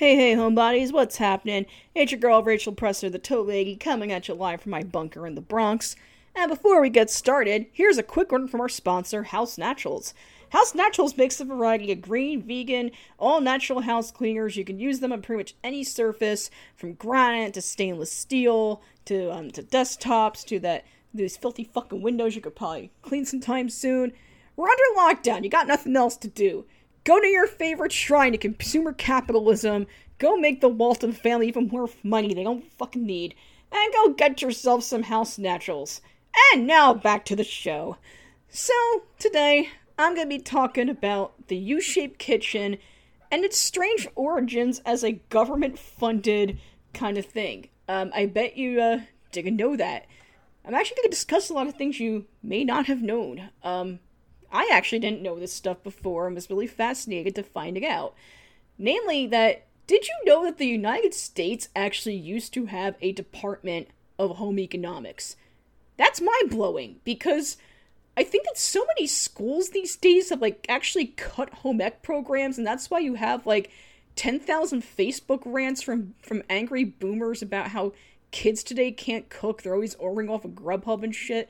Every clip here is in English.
Hey, hey, homebodies, what's happening? It's your girl Rachel Presser, the Toe Lady, coming at you live from my bunker in the Bronx. And before we get started, here's a quick one from our sponsor, House Naturals. House Naturals makes a variety of green, vegan, all natural house cleaners. You can use them on pretty much any surface, from granite to stainless steel to um, to desktops to that these filthy fucking windows you could probably clean sometime soon. We're under lockdown. You got nothing else to do. Go to your favorite shrine to consumer capitalism. Go make the Walton family even more money they don't fucking need. And go get yourself some house naturals. And now back to the show. So, today I'm going to be talking about the U shaped kitchen and its strange origins as a government funded kind of thing. Um, I bet you uh, didn't know that. I'm actually going to discuss a lot of things you may not have known. Um, I actually didn't know this stuff before and was really fascinated to finding out. Namely, that did you know that the United States actually used to have a Department of Home Economics? That's mind blowing because I think that so many schools these days have like actually cut home ec programs, and that's why you have like 10,000 Facebook rants from from angry boomers about how kids today can't cook. They're always ordering off of Grubhub and shit.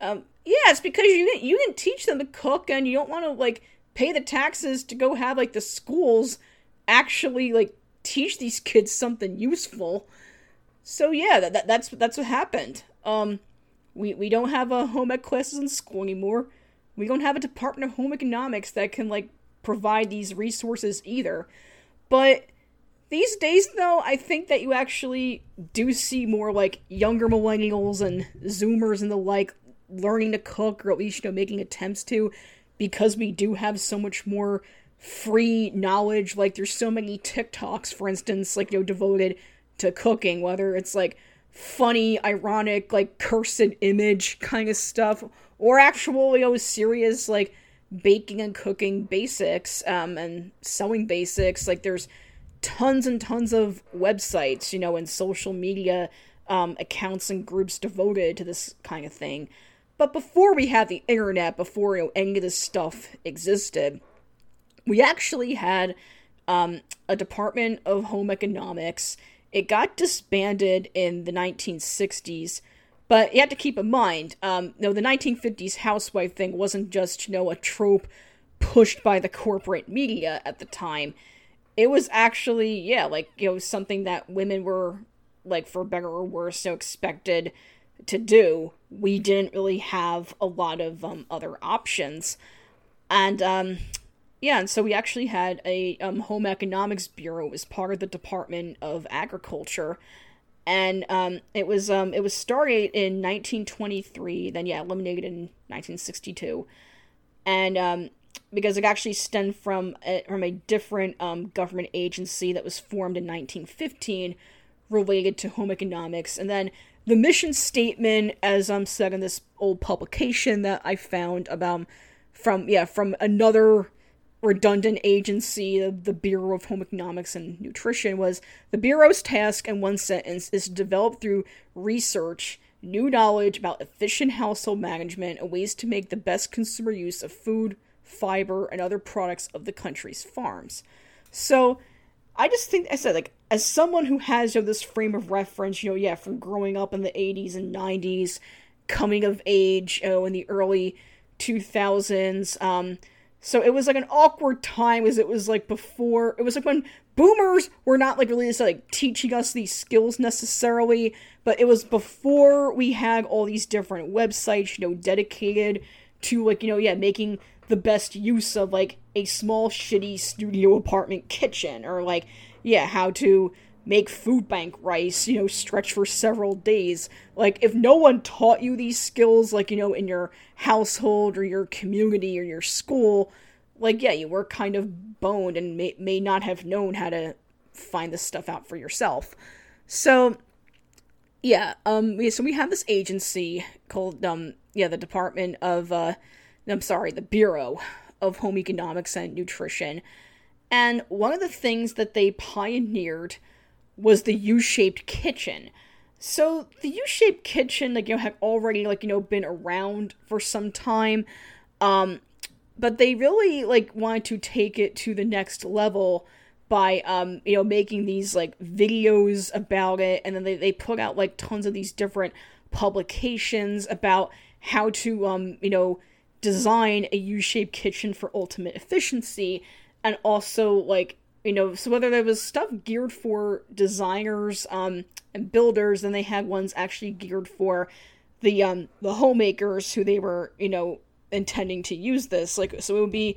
Um, yeah, it's because you you didn't teach them to cook, and you don't want to like pay the taxes to go have like the schools actually like teach these kids something useful. So yeah, that, that that's that's what happened. Um, we we don't have a home ec classes in school anymore. We don't have a department of home economics that can like provide these resources either. But these days though, I think that you actually do see more like younger millennials and zoomers and the like learning to cook or at least you know making attempts to because we do have so much more free knowledge like there's so many TikToks for instance like you know devoted to cooking whether it's like funny ironic like cursed image kind of stuff or actual you know serious like baking and cooking basics um and sewing basics. Like there's tons and tons of websites you know and social media um, accounts and groups devoted to this kind of thing but before we had the internet, before you know, any of this stuff existed, we actually had um, a Department of Home Economics. It got disbanded in the 1960s, but you have to keep in mind, um, you know, the 1950s housewife thing wasn't just, you know, a trope pushed by the corporate media at the time. It was actually, yeah, like, you know, something that women were, like, for better or worse, so expected to do, we didn't really have a lot of um, other options. And um, yeah, and so we actually had a um, home economics bureau as part of the Department of Agriculture, and um, it was um, it was started in 1923, then yeah, eliminated in 1962, and um, because it actually stemmed from a, from a different um, government agency that was formed in 1915 related to home economics, and then the mission statement, as I'm said in this old publication that I found about from yeah from another redundant agency, the, the Bureau of Home Economics and Nutrition, was the Bureau's task in one sentence is to develop through research new knowledge about efficient household management and ways to make the best consumer use of food, fiber, and other products of the country's farms. So I just think I said like as someone who has you know, this frame of reference, you know, yeah, from growing up in the 80s and 90s, coming of age, know, in the early 2000s, um, so it was like an awkward time as it was like before, it was like when boomers were not like really just like teaching us these skills necessarily, but it was before we had all these different websites, you know, dedicated to like, you know, yeah, making the best use of like a small shitty studio apartment kitchen or like yeah how to make food bank rice you know stretch for several days like if no one taught you these skills like you know in your household or your community or your school like yeah you were kind of boned and may, may not have known how to find this stuff out for yourself so yeah um so we have this agency called um yeah the department of uh I'm sorry, the Bureau of Home Economics and Nutrition. And one of the things that they pioneered was the U-shaped kitchen. So the U-shaped kitchen, like you know, had already like you know been around for some time, um, but they really like wanted to take it to the next level by um you know making these like videos about it and then they, they put out like tons of these different publications about how to um you know design a u-shaped kitchen for ultimate efficiency and also like you know so whether there was stuff geared for designers um and builders then they had ones actually geared for the um the homemakers who they were you know intending to use this. Like so it would be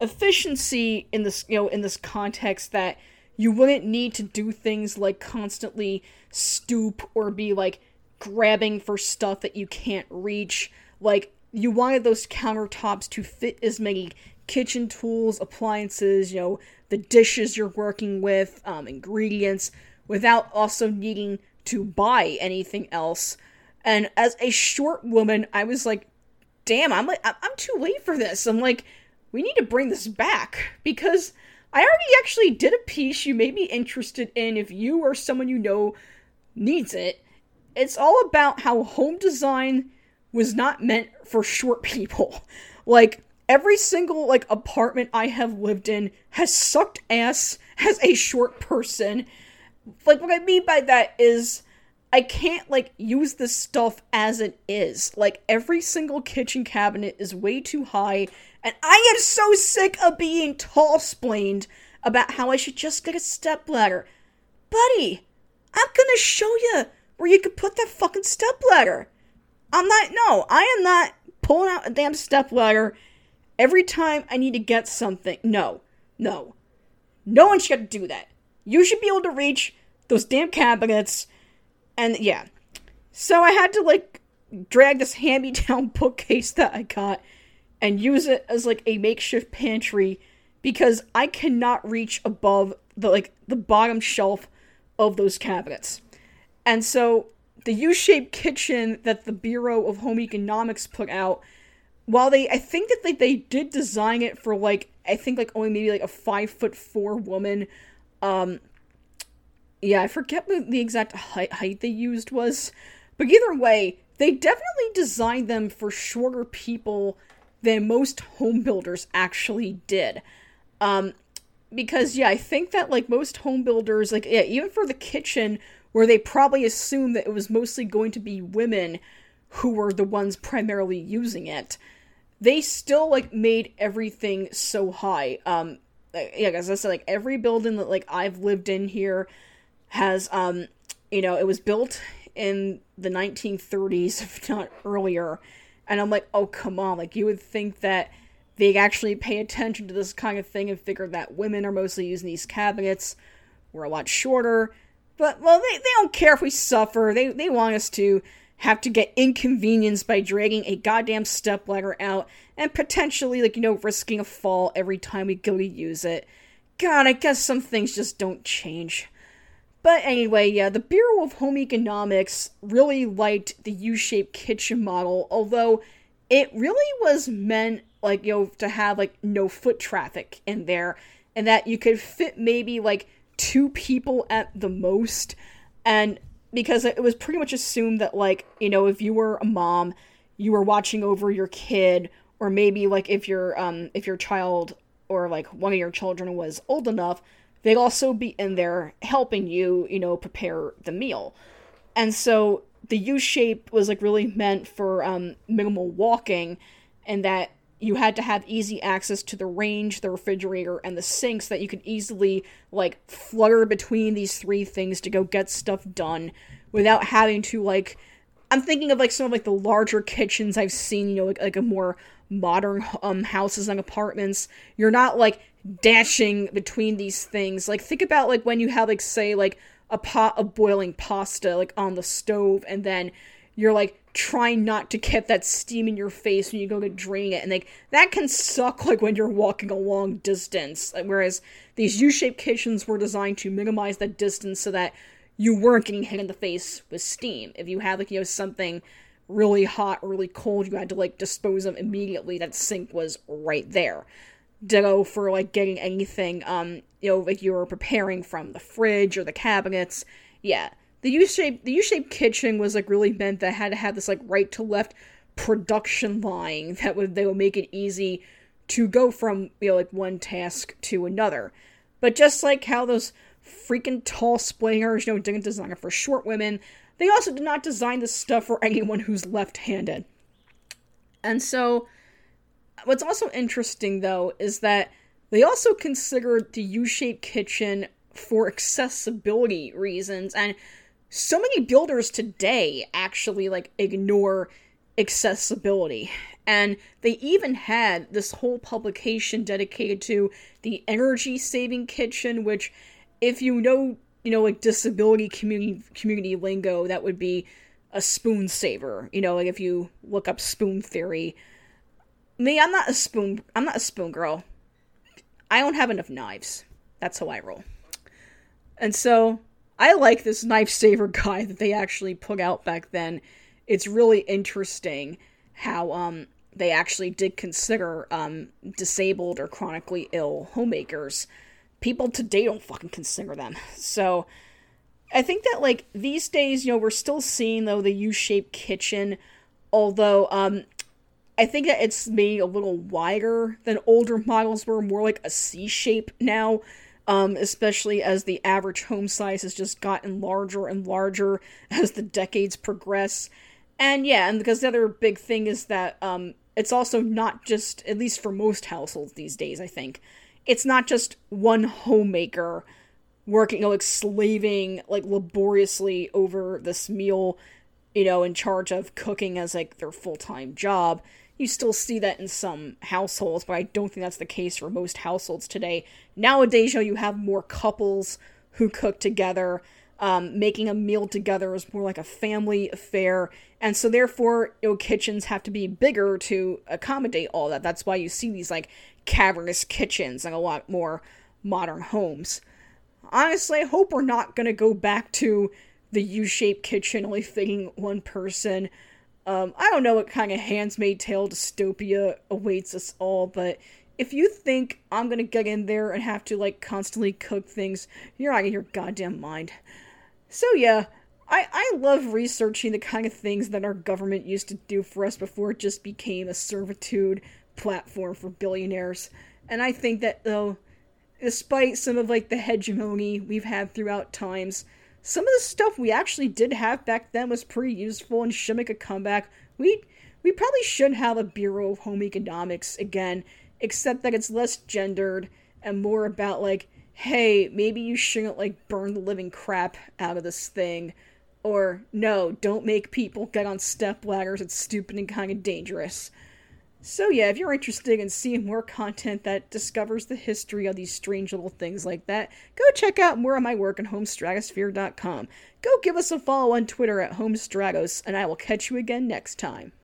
efficiency in this you know in this context that you wouldn't need to do things like constantly stoop or be like grabbing for stuff that you can't reach. Like you wanted those countertops to fit as many kitchen tools appliances you know the dishes you're working with um, ingredients without also needing to buy anything else and as a short woman i was like damn i'm like i'm too late for this i'm like we need to bring this back because I already actually did a piece you may be interested in if you or someone you know needs it. It's all about how home design was not meant for short people. Like every single like apartment I have lived in has sucked ass as a short person. Like what I mean by that is I can't like use this stuff as it is. Like every single kitchen cabinet is way too high and I am so sick of being tall splained about how I should just get a stepladder. Buddy, I'm gonna show you where you could put that fucking stepladder. I'm not, no, I am not pulling out a damn stepladder every time I need to get something. No, no. No one should do that. You should be able to reach those damn cabinets. And yeah. So I had to like drag this hand me down bookcase that I got and use it as like a makeshift pantry because I cannot reach above the like the bottom shelf of those cabinets. And so the U-shaped kitchen that the Bureau of Home Economics put out, while they I think that they, they did design it for like I think like only maybe like a five foot four woman. Um yeah, I forget what the exact height, height they used was. But either way, they definitely designed them for shorter people than most home builders actually did. Um, because yeah, I think that like most home builders, like yeah, even for the kitchen, where they probably assumed that it was mostly going to be women who were the ones primarily using it, they still like made everything so high. Um, yeah, as I said, like every building that like I've lived in here has um, you know, it was built in the 1930s, if not earlier and I'm like, oh, come on. Like, you would think that they actually pay attention to this kind of thing and figure that women are mostly using these cabinets. We're a lot shorter. But, well, they, they don't care if we suffer. They, they want us to have to get inconvenienced by dragging a goddamn stepladder out and potentially, like, you know, risking a fall every time we go to use it. God, I guess some things just don't change. But anyway, yeah, the Bureau of Home Economics really liked the U shaped kitchen model, although it really was meant, like, you know, to have, like, no foot traffic in there, and that you could fit maybe, like, two people at the most. And because it was pretty much assumed that, like, you know, if you were a mom, you were watching over your kid, or maybe, like, if your, um, if your child or, like, one of your children was old enough, they'd also be in there helping you, you know, prepare the meal. And so the U shape was like really meant for um, minimal walking, and that you had to have easy access to the range, the refrigerator, and the sink so that you could easily like flutter between these three things to go get stuff done without having to like. I'm thinking of like some of like the larger kitchens I've seen, you know, like, like a more modern um houses and apartments. You're not like dashing between these things. Like think about like when you have like say like a pot of boiling pasta like on the stove and then you're like trying not to get that steam in your face when you go to drain it and like that can suck like when you're walking a long distance. Whereas these u-shaped kitchens were designed to minimize that distance so that you weren't getting hit in the face with steam. If you had like you know something really hot or really cold you had to like dispose of immediately that sink was right there. Ditto for like getting anything um you know like you were preparing from the fridge or the cabinets. Yeah the u-shaped the u-shaped kitchen was like really meant that had to have this like right to left production line that would they would make it easy to go from you know like one task to another But just like how those freaking tall splingers, you know, didn't design it for short women, they also did not design this stuff for anyone who's left handed. And so, what's also interesting though is that they also considered the U shaped kitchen for accessibility reasons. And so many builders today actually like ignore accessibility. And they even had this whole publication dedicated to the energy saving kitchen, which, if you know, you know, like disability community community lingo, that would be a spoon saver. You know, like if you look up spoon theory. Me, I'm not a spoon. I'm not a spoon girl. I don't have enough knives. That's how I roll. And so I like this knife saver guy that they actually put out back then. It's really interesting how um they actually did consider um disabled or chronically ill homemakers. People today don't fucking consider them. So I think that like these days, you know, we're still seeing though the U-shaped kitchen, although um I think that it's made a little wider than older models were, more like a C shape now um, especially as the average home size has just gotten larger and larger as the decades progress. And yeah, and because the other big thing is that um, it's also not just, at least for most households these days, I think, it's not just one homemaker working, you know, like slaving, like laboriously over this meal, you know, in charge of cooking as like their full time job. You still see that in some households, but I don't think that's the case for most households today. Nowadays, you, know, you have more couples who cook together. Um, making a meal together is more like a family affair, and so therefore, you know, kitchens have to be bigger to accommodate all that. That's why you see these like cavernous kitchens and a lot more modern homes. Honestly, I hope we're not gonna go back to the U-shaped kitchen only fitting one person. Um, I don't know what kind of Handmaid's Tale dystopia awaits us all, but if you think I'm gonna get in there and have to like constantly cook things, you're out of your goddamn mind. So yeah, I I love researching the kind of things that our government used to do for us before it just became a servitude platform for billionaires. And I think that though, despite some of like the hegemony we've had throughout times, some of the stuff we actually did have back then was pretty useful and should make a comeback. We we probably should have a Bureau of Home Economics again, except that it's less gendered and more about like, hey, maybe you shouldn't like burn the living crap out of this thing. Or no, don't make people get on step ladders. It's stupid and kind of dangerous. So, yeah, if you're interested in seeing more content that discovers the history of these strange little things like that, go check out more of my work on homestratosphere.com. Go give us a follow on Twitter at homestratos, and I will catch you again next time.